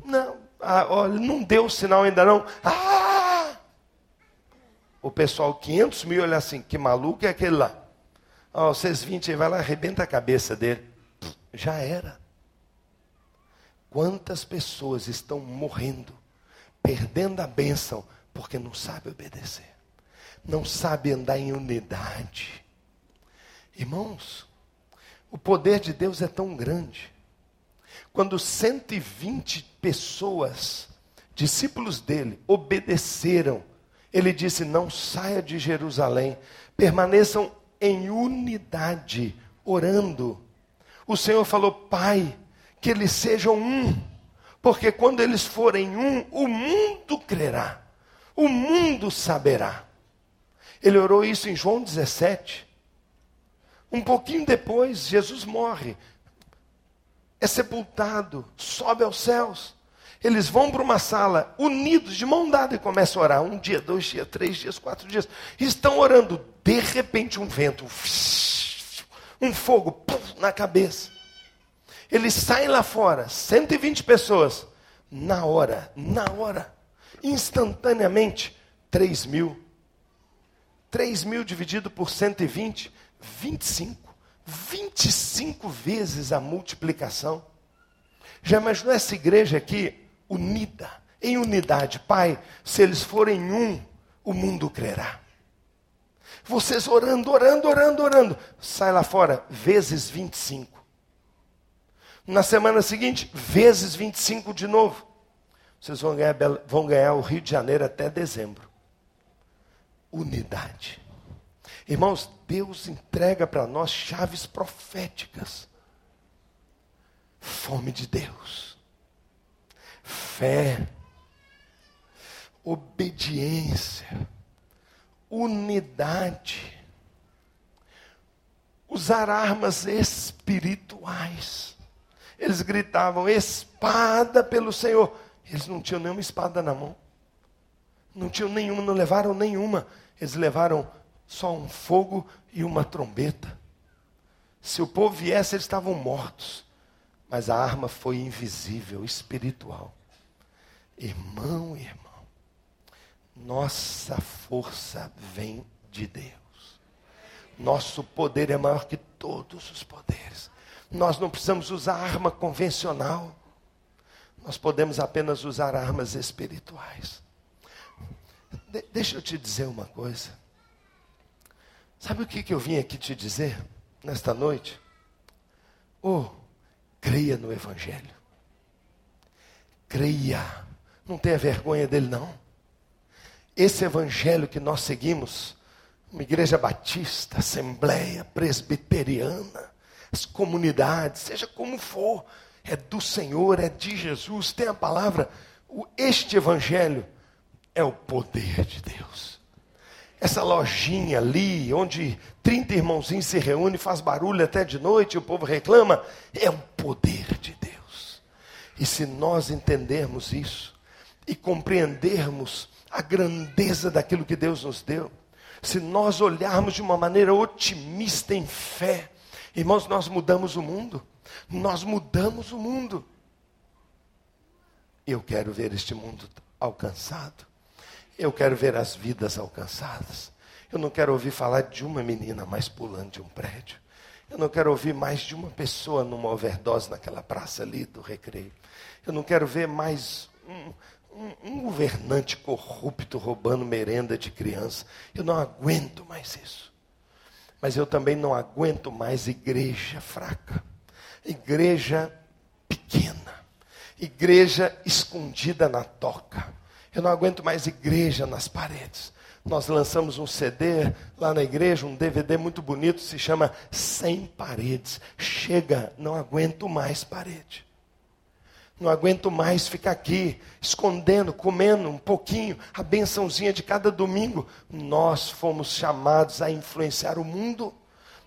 Não, ah, olha, não deu sinal ainda não. Ah! O pessoal, 500 mil, olha assim, que maluco é aquele lá? Ó, oh, vocês 20 aí, vai lá, arrebenta a cabeça dele. Já era. Quantas pessoas estão morrendo, perdendo a bênção, porque não sabe obedecer, não sabe andar em unidade. Irmãos, o poder de Deus é tão grande. Quando 120 pessoas, discípulos dele, obedeceram, ele disse: Não saia de Jerusalém, permaneçam em unidade, orando. O Senhor falou: Pai, que eles sejam um, porque quando eles forem um, o mundo crerá, o mundo saberá. Ele orou isso em João 17. Um pouquinho depois, Jesus morre, é sepultado, sobe aos céus. Eles vão para uma sala, unidos, de mão dada, e começam a orar. Um dia, dois dias, três dias, quatro dias. Estão orando. De repente, um vento, um fogo na cabeça. Eles saem lá fora, 120 pessoas. Na hora, na hora, instantaneamente, 3 mil. 3 mil dividido por 120, 25. 25 vezes a multiplicação. Já imaginou essa igreja aqui? unida, em unidade. Pai, se eles forem um, o mundo crerá. Vocês orando, orando, orando, orando. Sai lá fora, vezes 25. Na semana seguinte, vezes 25 de novo. Vocês vão ganhar, vão ganhar o Rio de Janeiro até dezembro. Unidade. Irmãos, Deus entrega para nós chaves proféticas. Fome de Deus fé, obediência, unidade, usar armas espirituais. Eles gritavam: espada pelo Senhor. Eles não tinham nenhuma espada na mão. Não tinham nenhuma, não levaram nenhuma. Eles levaram só um fogo e uma trombeta. Se o povo viesse, eles estavam mortos. Mas a arma foi invisível, espiritual. Irmão, irmão, nossa força vem de Deus. Nosso poder é maior que todos os poderes. Nós não precisamos usar arma convencional. Nós podemos apenas usar armas espirituais. De deixa eu te dizer uma coisa. Sabe o que, que eu vim aqui te dizer nesta noite? Oh, Creia no Evangelho. Creia. Não tenha vergonha dele, não. Esse Evangelho que nós seguimos, uma igreja batista, assembleia, presbiteriana, as comunidades, seja como for, é do Senhor, é de Jesus, tem a palavra. Este evangelho é o poder de Deus. Essa lojinha ali, onde 30 irmãozinhos se reúnem, faz barulho até de noite, e o povo reclama, é o poder de Deus. E se nós entendermos isso e compreendermos a grandeza daquilo que Deus nos deu, se nós olharmos de uma maneira otimista em fé, irmãos, nós mudamos o mundo. Nós mudamos o mundo. Eu quero ver este mundo alcançado. Eu quero ver as vidas alcançadas. Eu não quero ouvir falar de uma menina mais pulando de um prédio. Eu não quero ouvir mais de uma pessoa numa overdose naquela praça ali do recreio. Eu não quero ver mais um, um, um governante corrupto roubando merenda de criança. Eu não aguento mais isso. Mas eu também não aguento mais igreja fraca, igreja pequena, igreja escondida na toca. Eu não aguento mais igreja nas paredes. Nós lançamos um CD lá na igreja, um DVD muito bonito, se chama Sem Paredes. Chega, não aguento mais parede. Não aguento mais ficar aqui, escondendo, comendo um pouquinho, a bençãozinha de cada domingo. Nós fomos chamados a influenciar o mundo.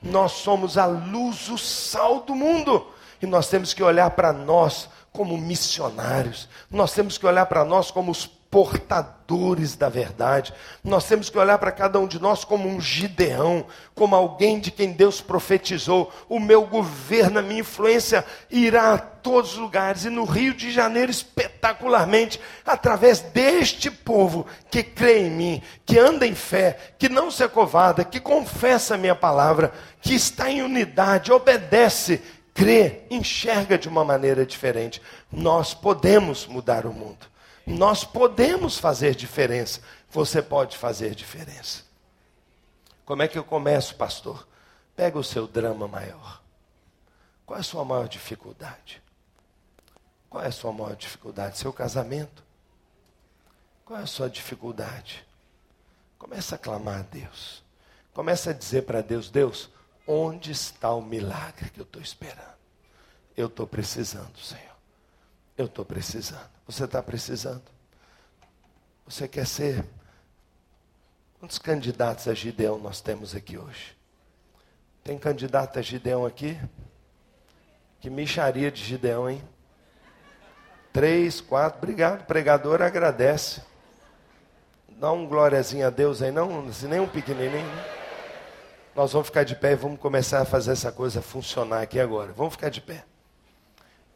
Nós somos a luz, o sal do mundo. E nós temos que olhar para nós como missionários. Nós temos que olhar para nós como os portadores da verdade. Nós temos que olhar para cada um de nós como um Gideão, como alguém de quem Deus profetizou. O meu governo, a minha influência irá a todos os lugares e no Rio de Janeiro espetacularmente, através deste povo que crê em mim, que anda em fé, que não se acovarda, que confessa a minha palavra, que está em unidade, obedece, crê, enxerga de uma maneira diferente. Nós podemos mudar o mundo. Nós podemos fazer diferença. Você pode fazer diferença. Como é que eu começo, pastor? Pega o seu drama maior. Qual é a sua maior dificuldade? Qual é a sua maior dificuldade? Seu casamento? Qual é a sua dificuldade? Começa a clamar a Deus. Começa a dizer para Deus: Deus, onde está o milagre que eu estou esperando? Eu estou precisando, Senhor. Eu estou precisando. Você está precisando? Você quer ser? Quantos candidatos a Gideão nós temos aqui hoje? Tem candidato a Gideão aqui? Que micharia de Gideão, hein? Três, quatro, obrigado. Pregador agradece. Dá um glóriazinho a Deus aí, não, assim, nem um pequenininho. Né? Nós vamos ficar de pé e vamos começar a fazer essa coisa funcionar aqui agora. Vamos ficar de pé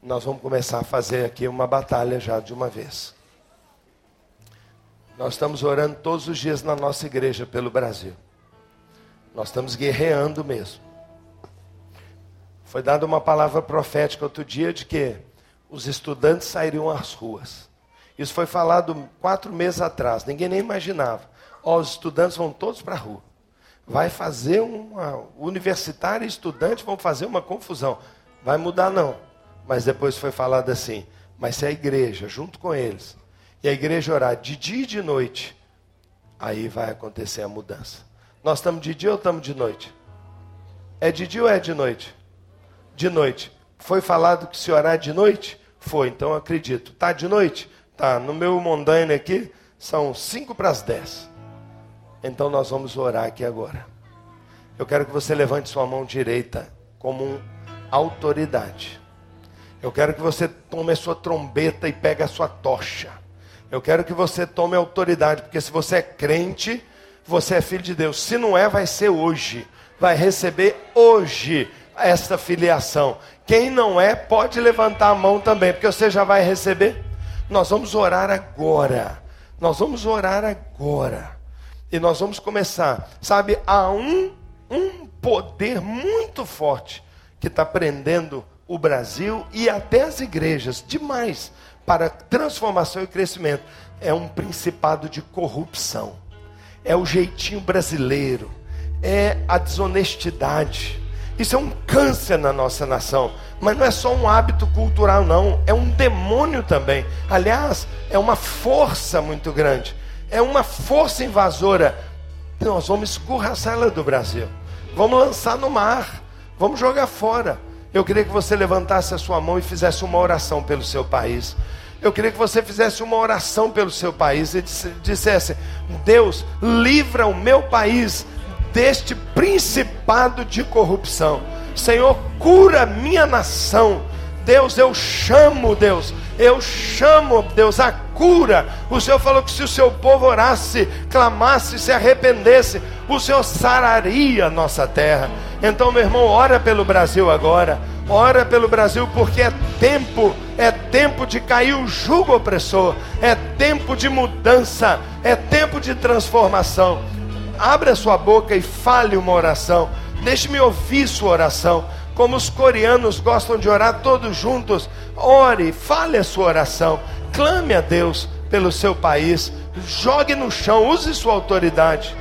nós vamos começar a fazer aqui uma batalha já de uma vez. Nós estamos orando todos os dias na nossa igreja pelo Brasil. Nós estamos guerreando mesmo. Foi dada uma palavra profética outro dia de que os estudantes sairiam às ruas. Isso foi falado quatro meses atrás, ninguém nem imaginava. Ó, os estudantes vão todos para a rua. Vai fazer uma. Universitário e estudante vão fazer uma confusão. Vai mudar, não. Mas depois foi falado assim: mas se a igreja, junto com eles, e a igreja orar de dia e de noite, aí vai acontecer a mudança. Nós estamos de dia ou estamos de noite? É de dia ou é de noite? De noite. Foi falado que se orar de noite? Foi, então acredito. Tá de noite? Tá. No meu mondanha aqui são 5 para as 10. Então nós vamos orar aqui agora. Eu quero que você levante sua mão direita como autoridade. Eu quero que você tome a sua trombeta e pegue a sua tocha. Eu quero que você tome autoridade, porque se você é crente, você é filho de Deus. Se não é, vai ser hoje. Vai receber hoje essa filiação. Quem não é, pode levantar a mão também, porque você já vai receber. Nós vamos orar agora. Nós vamos orar agora. E nós vamos começar. Sabe, há um, um poder muito forte que está prendendo o Brasil e até as igrejas demais para transformação e crescimento. É um principado de corrupção, é o jeitinho brasileiro, é a desonestidade. Isso é um câncer na nossa nação, mas não é só um hábito cultural, não, é um demônio também. Aliás, é uma força muito grande, é uma força invasora. Nós vamos escorraçá-la do Brasil, vamos lançar no mar Vamos jogar fora. Eu queria que você levantasse a sua mão e fizesse uma oração pelo seu país. Eu queria que você fizesse uma oração pelo seu país e dissesse: Deus, livra o meu país deste principado de corrupção. Senhor, cura minha nação. Deus, eu chamo, Deus, eu chamo, Deus, a cura. O Senhor falou que se o seu povo orasse, clamasse, se arrependesse, o Senhor sararia a nossa terra. Então, meu irmão, ora pelo Brasil agora. Ora pelo Brasil, porque é tempo, é tempo de cair o jugo opressor, é tempo de mudança, é tempo de transformação. Abra sua boca e fale uma oração. Deixe-me ouvir sua oração. Como os coreanos gostam de orar todos juntos, ore, fale a sua oração, clame a Deus pelo seu país, jogue no chão, use sua autoridade.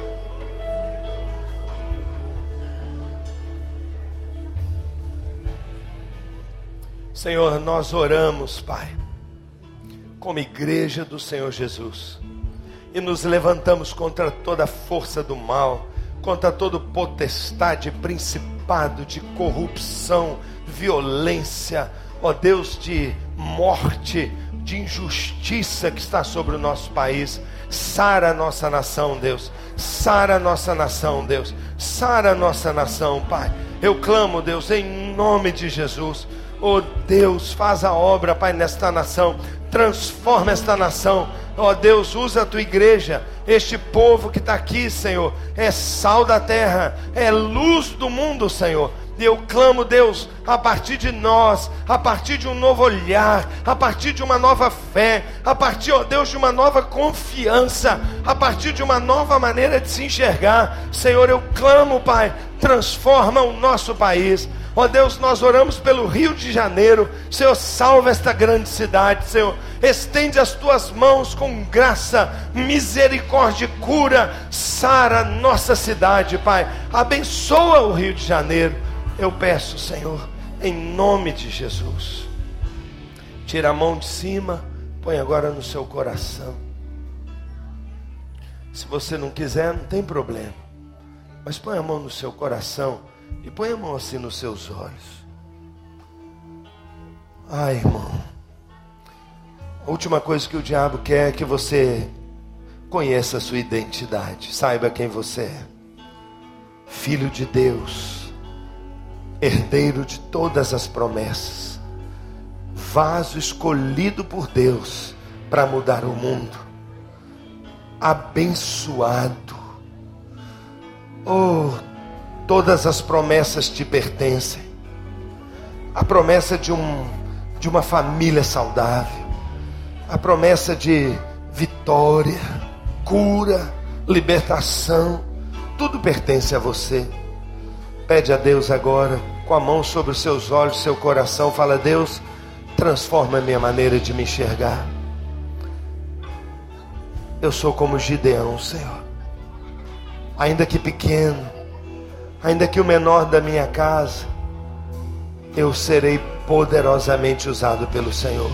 Senhor, nós oramos, Pai, como igreja do Senhor Jesus, e nos levantamos contra toda força do mal, contra todo potestade, principado de corrupção, violência, ó Deus de morte, de injustiça que está sobre o nosso país. Sara a nossa nação, Deus. Sara a nossa nação, Deus. Sara a nossa nação, Pai. Eu clamo, Deus, em nome de Jesus Oh Deus, faz a obra, Pai, nesta nação. Transforma esta nação. Ó oh Deus, usa a tua igreja, este povo que está aqui, Senhor. É sal da terra, é luz do mundo, Senhor. E eu clamo, Deus, a partir de nós, a partir de um novo olhar, a partir de uma nova fé, a partir, ó Deus, de uma nova confiança, a partir de uma nova maneira de se enxergar. Senhor, eu clamo, Pai, transforma o nosso país. Ó Deus, nós oramos pelo Rio de Janeiro. Senhor, salva esta grande cidade, Senhor. Estende as tuas mãos com graça, misericórdia e cura. Sara nossa cidade, Pai. Abençoa o Rio de Janeiro. Eu peço, Senhor, em nome de Jesus. Tira a mão de cima, põe agora no seu coração. Se você não quiser, não tem problema. Mas põe a mão no seu coração e põe a mão assim nos seus olhos. Ai, irmão. A última coisa que o diabo quer é que você conheça a sua identidade, saiba quem você é. Filho de Deus, herdeiro de todas as promessas, vaso escolhido por Deus para mudar o mundo, abençoado. Oh, Todas as promessas te pertencem. A promessa de, um, de uma família saudável. A promessa de vitória, cura, libertação. Tudo pertence a você. Pede a Deus agora, com a mão sobre os seus olhos, seu coração. Fala, Deus, transforma minha maneira de me enxergar. Eu sou como Gideão, Senhor. Ainda que pequeno, ainda que o menor da minha casa, eu serei poderosamente usado pelo Senhor.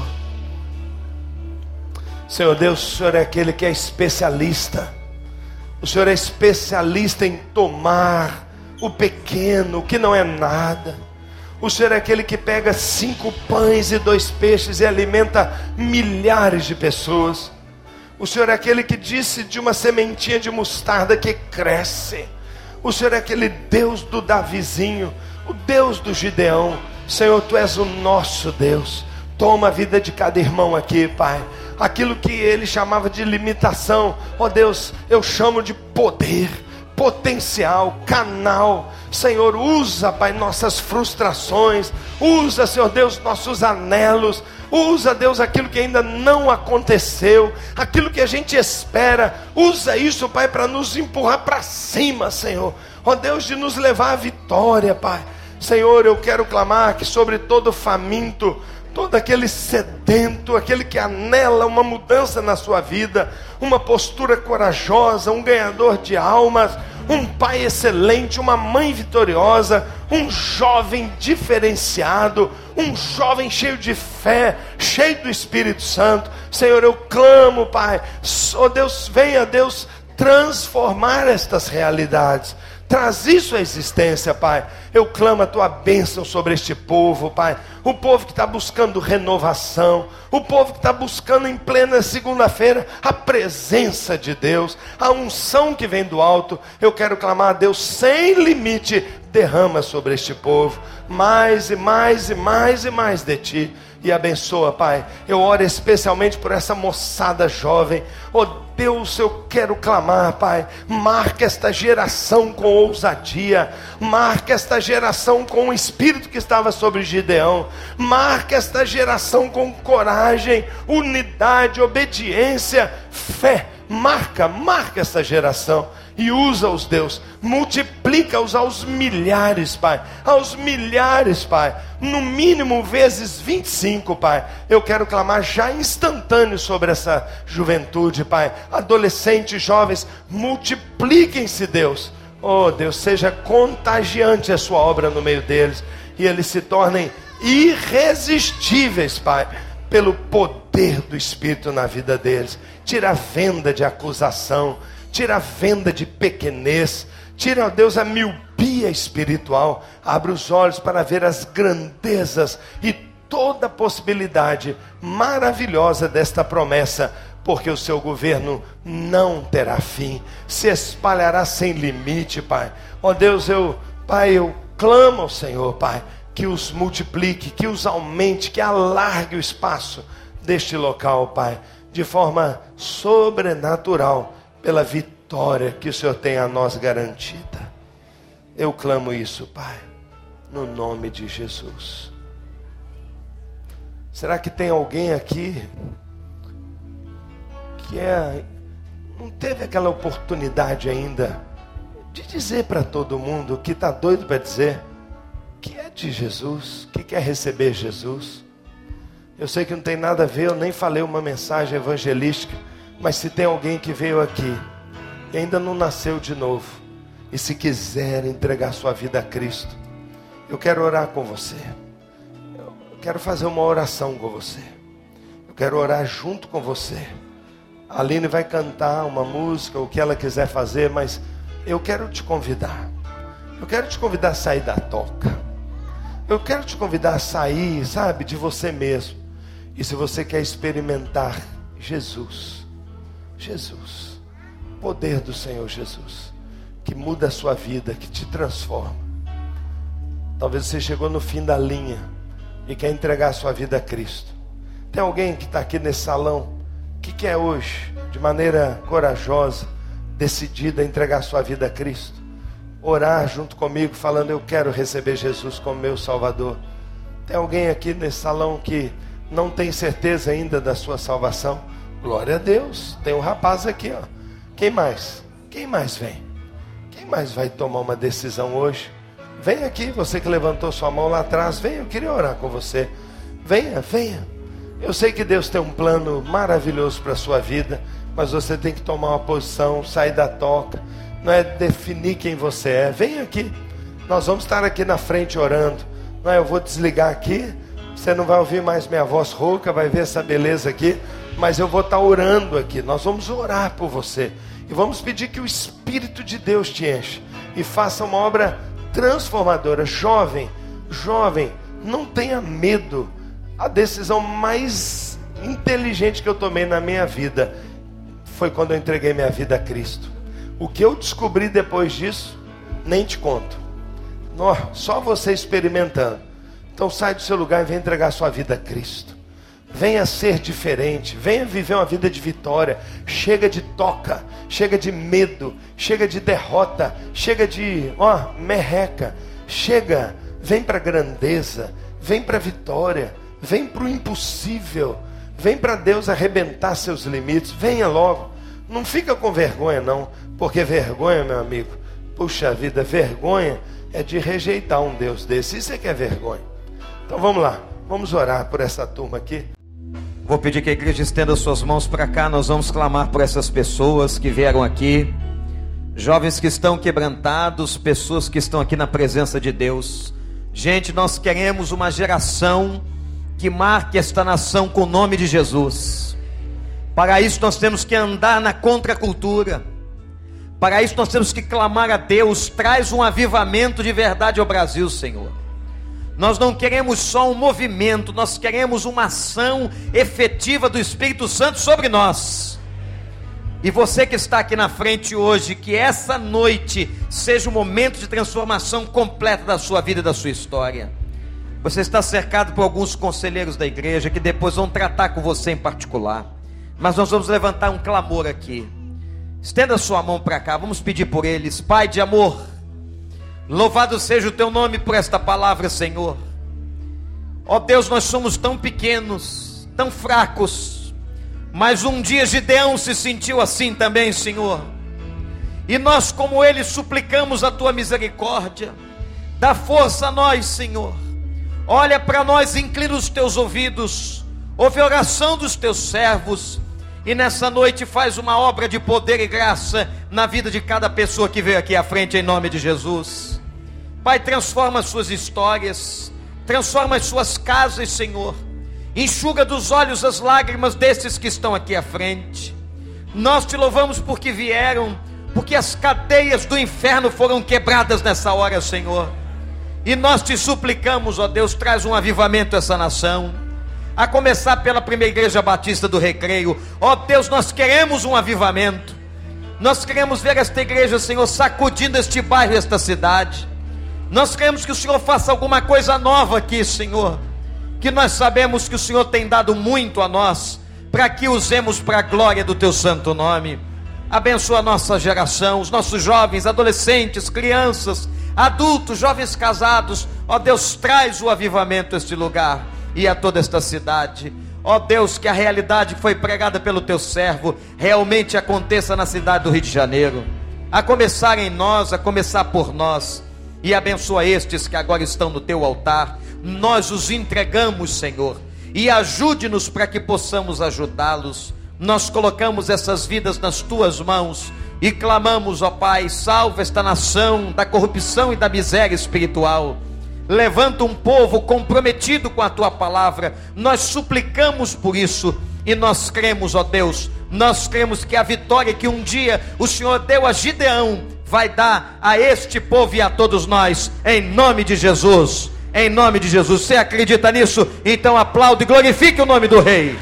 Senhor Deus, o Senhor é aquele que é especialista. O Senhor é especialista em tomar o pequeno, que não é nada. O Senhor é aquele que pega cinco pães e dois peixes e alimenta milhares de pessoas. O Senhor é aquele que disse de uma sementinha de mostarda que cresce. O Senhor é aquele Deus do Davizinho, o Deus do Gideão. Senhor, tu és o nosso Deus. Toma a vida de cada irmão aqui, Pai. Aquilo que ele chamava de limitação, ó oh, Deus, eu chamo de poder, potencial, canal. Senhor, usa, Pai, nossas frustrações, usa, Senhor Deus, nossos anelos, Usa, Deus, aquilo que ainda não aconteceu, aquilo que a gente espera. Usa isso, Pai, para nos empurrar para cima, Senhor. Ó oh, Deus, de nos levar à vitória, Pai. Senhor, eu quero clamar que sobre todo faminto, todo aquele sedento, aquele que anela uma mudança na sua vida, uma postura corajosa, um ganhador de almas, um pai excelente, uma mãe vitoriosa, um jovem diferenciado, um jovem cheio de fé, cheio do Espírito Santo. Senhor, eu clamo, Pai, oh Deus, venha, Deus, transformar estas realidades. Traz isso à existência, Pai. Eu clamo a tua bênção sobre este povo, Pai. O povo que está buscando renovação, o povo que está buscando em plena segunda-feira a presença de Deus, a unção que vem do alto. Eu quero clamar a Deus sem limite, derrama sobre este povo mais e mais e mais e mais de ti e abençoa, Pai. Eu oro especialmente por essa moçada jovem. Oh Deus, eu quero clamar, Pai. Marca esta geração com ousadia. Marca esta geração com o espírito que estava sobre Gideão. Marca esta geração com coragem, unidade, obediência, fé. Marca, marca esta geração e usa-os, Deus, multiplica-os aos milhares, Pai, aos milhares, Pai, no mínimo vezes 25, Pai. Eu quero clamar já instantâneo sobre essa juventude, Pai. Adolescentes, jovens, multipliquem-se, Deus. Oh, Deus, seja contagiante a sua obra no meio deles e eles se tornem irresistíveis, Pai, pelo poder do Espírito na vida deles. Tira a venda de acusação tira a venda de pequenez, tira, ó Deus, a miopia espiritual, abre os olhos para ver as grandezas e toda a possibilidade maravilhosa desta promessa, porque o seu governo não terá fim, se espalhará sem limite, Pai. Ó Deus, eu, Pai, eu clamo ao Senhor, Pai, que os multiplique, que os aumente, que alargue o espaço deste local, Pai, de forma sobrenatural pela vitória que o Senhor tem a nós garantida. Eu clamo isso, Pai, no nome de Jesus. Será que tem alguém aqui que é, não teve aquela oportunidade ainda de dizer para todo mundo que está doido para dizer que é de Jesus, que quer receber Jesus? Eu sei que não tem nada a ver, eu nem falei uma mensagem evangelística mas se tem alguém que veio aqui e ainda não nasceu de novo, e se quiser entregar sua vida a Cristo, eu quero orar com você. Eu quero fazer uma oração com você. Eu quero orar junto com você. A Aline vai cantar uma música, o que ela quiser fazer, mas eu quero te convidar. Eu quero te convidar a sair da toca. Eu quero te convidar a sair, sabe, de você mesmo. E se você quer experimentar Jesus, Jesus, poder do Senhor Jesus, que muda a sua vida, que te transforma. Talvez você chegou no fim da linha e quer entregar a sua vida a Cristo. Tem alguém que está aqui nesse salão que quer hoje, de maneira corajosa, decidida, entregar a sua vida a Cristo? Orar junto comigo, falando: Eu quero receber Jesus como meu Salvador. Tem alguém aqui nesse salão que não tem certeza ainda da sua salvação? Glória a Deus. Tem um rapaz aqui, ó. Quem mais? Quem mais vem? Quem mais vai tomar uma decisão hoje? Vem aqui, você que levantou sua mão lá atrás, venha, eu queria orar com você. Venha, venha. Eu sei que Deus tem um plano maravilhoso para a sua vida, mas você tem que tomar uma posição, sair da toca, não é definir quem você é. Vem aqui. Nós vamos estar aqui na frente orando. Não é, eu vou desligar aqui, você não vai ouvir mais minha voz rouca, vai ver essa beleza aqui mas eu vou estar orando aqui. Nós vamos orar por você e vamos pedir que o Espírito de Deus te enche e faça uma obra transformadora. Jovem, jovem, não tenha medo. A decisão mais inteligente que eu tomei na minha vida foi quando eu entreguei minha vida a Cristo. O que eu descobri depois disso, nem te conto. Só você experimentando. Então sai do seu lugar e vem entregar sua vida a Cristo. Venha ser diferente, venha viver uma vida de vitória. Chega de toca, chega de medo, chega de derrota, chega de, ó, merreca. Chega, vem para a grandeza, vem para a vitória, vem para o impossível. Vem para Deus arrebentar seus limites. Venha logo. Não fica com vergonha não, porque vergonha, meu amigo. Puxa vida, vergonha é de rejeitar um Deus desse. Isso é que é vergonha. Então vamos lá. Vamos orar por essa turma aqui. Vou pedir que a igreja estenda suas mãos para cá. Nós vamos clamar por essas pessoas que vieram aqui, jovens que estão quebrantados, pessoas que estão aqui na presença de Deus. Gente, nós queremos uma geração que marque esta nação com o nome de Jesus. Para isso, nós temos que andar na contracultura. Para isso nós temos que clamar a Deus, traz um avivamento de verdade ao Brasil, Senhor. Nós não queremos só um movimento, nós queremos uma ação efetiva do Espírito Santo sobre nós. E você que está aqui na frente hoje, que essa noite seja o um momento de transformação completa da sua vida e da sua história. Você está cercado por alguns conselheiros da igreja que depois vão tratar com você em particular. Mas nós vamos levantar um clamor aqui. Estenda sua mão para cá, vamos pedir por eles. Pai de amor, louvado seja o teu nome por esta palavra, Senhor. Ó oh Deus, nós somos tão pequenos, tão fracos, mas um dia Gideão se sentiu assim também, Senhor. E nós, como ele, suplicamos a tua misericórdia. Dá força a nós, Senhor Olha para nós, inclina os teus ouvidos, ouve a oração dos teus servos, e nessa noite faz uma obra de poder e graça na vida de cada pessoa que veio aqui à frente, em nome de Jesus. Pai, transforma as suas histórias, transforma as suas casas, Senhor. Enxuga dos olhos as lágrimas desses que estão aqui à frente. Nós te louvamos porque vieram, porque as cadeias do inferno foram quebradas nessa hora, Senhor e nós te suplicamos, ó Deus, traz um avivamento a essa nação. A começar pela primeira igreja batista do Recreio. Ó Deus, nós queremos um avivamento. Nós queremos ver esta igreja, Senhor, sacudindo este bairro, esta cidade. Nós queremos que o Senhor faça alguma coisa nova aqui, Senhor. Que nós sabemos que o Senhor tem dado muito a nós, para que usemos para a glória do teu santo nome. Abençoa a nossa geração, os nossos jovens, adolescentes, crianças, adultos, jovens casados. Ó Deus, traz o avivamento a este lugar e a toda esta cidade. Ó Deus, que a realidade foi pregada pelo teu servo realmente aconteça na cidade do Rio de Janeiro. A começar em nós, a começar por nós. E abençoa estes que agora estão no teu altar. Nós os entregamos, Senhor. E ajude-nos para que possamos ajudá-los. Nós colocamos essas vidas nas tuas mãos e clamamos, ó Pai, salva esta nação da corrupção e da miséria espiritual. Levanta um povo comprometido com a tua palavra. Nós suplicamos por isso e nós cremos, ó Deus, nós cremos que a vitória que um dia o Senhor deu a Gideão vai dar a este povo e a todos nós, em nome de Jesus. Em nome de Jesus. Você acredita nisso? Então aplaude e glorifique o nome do Rei.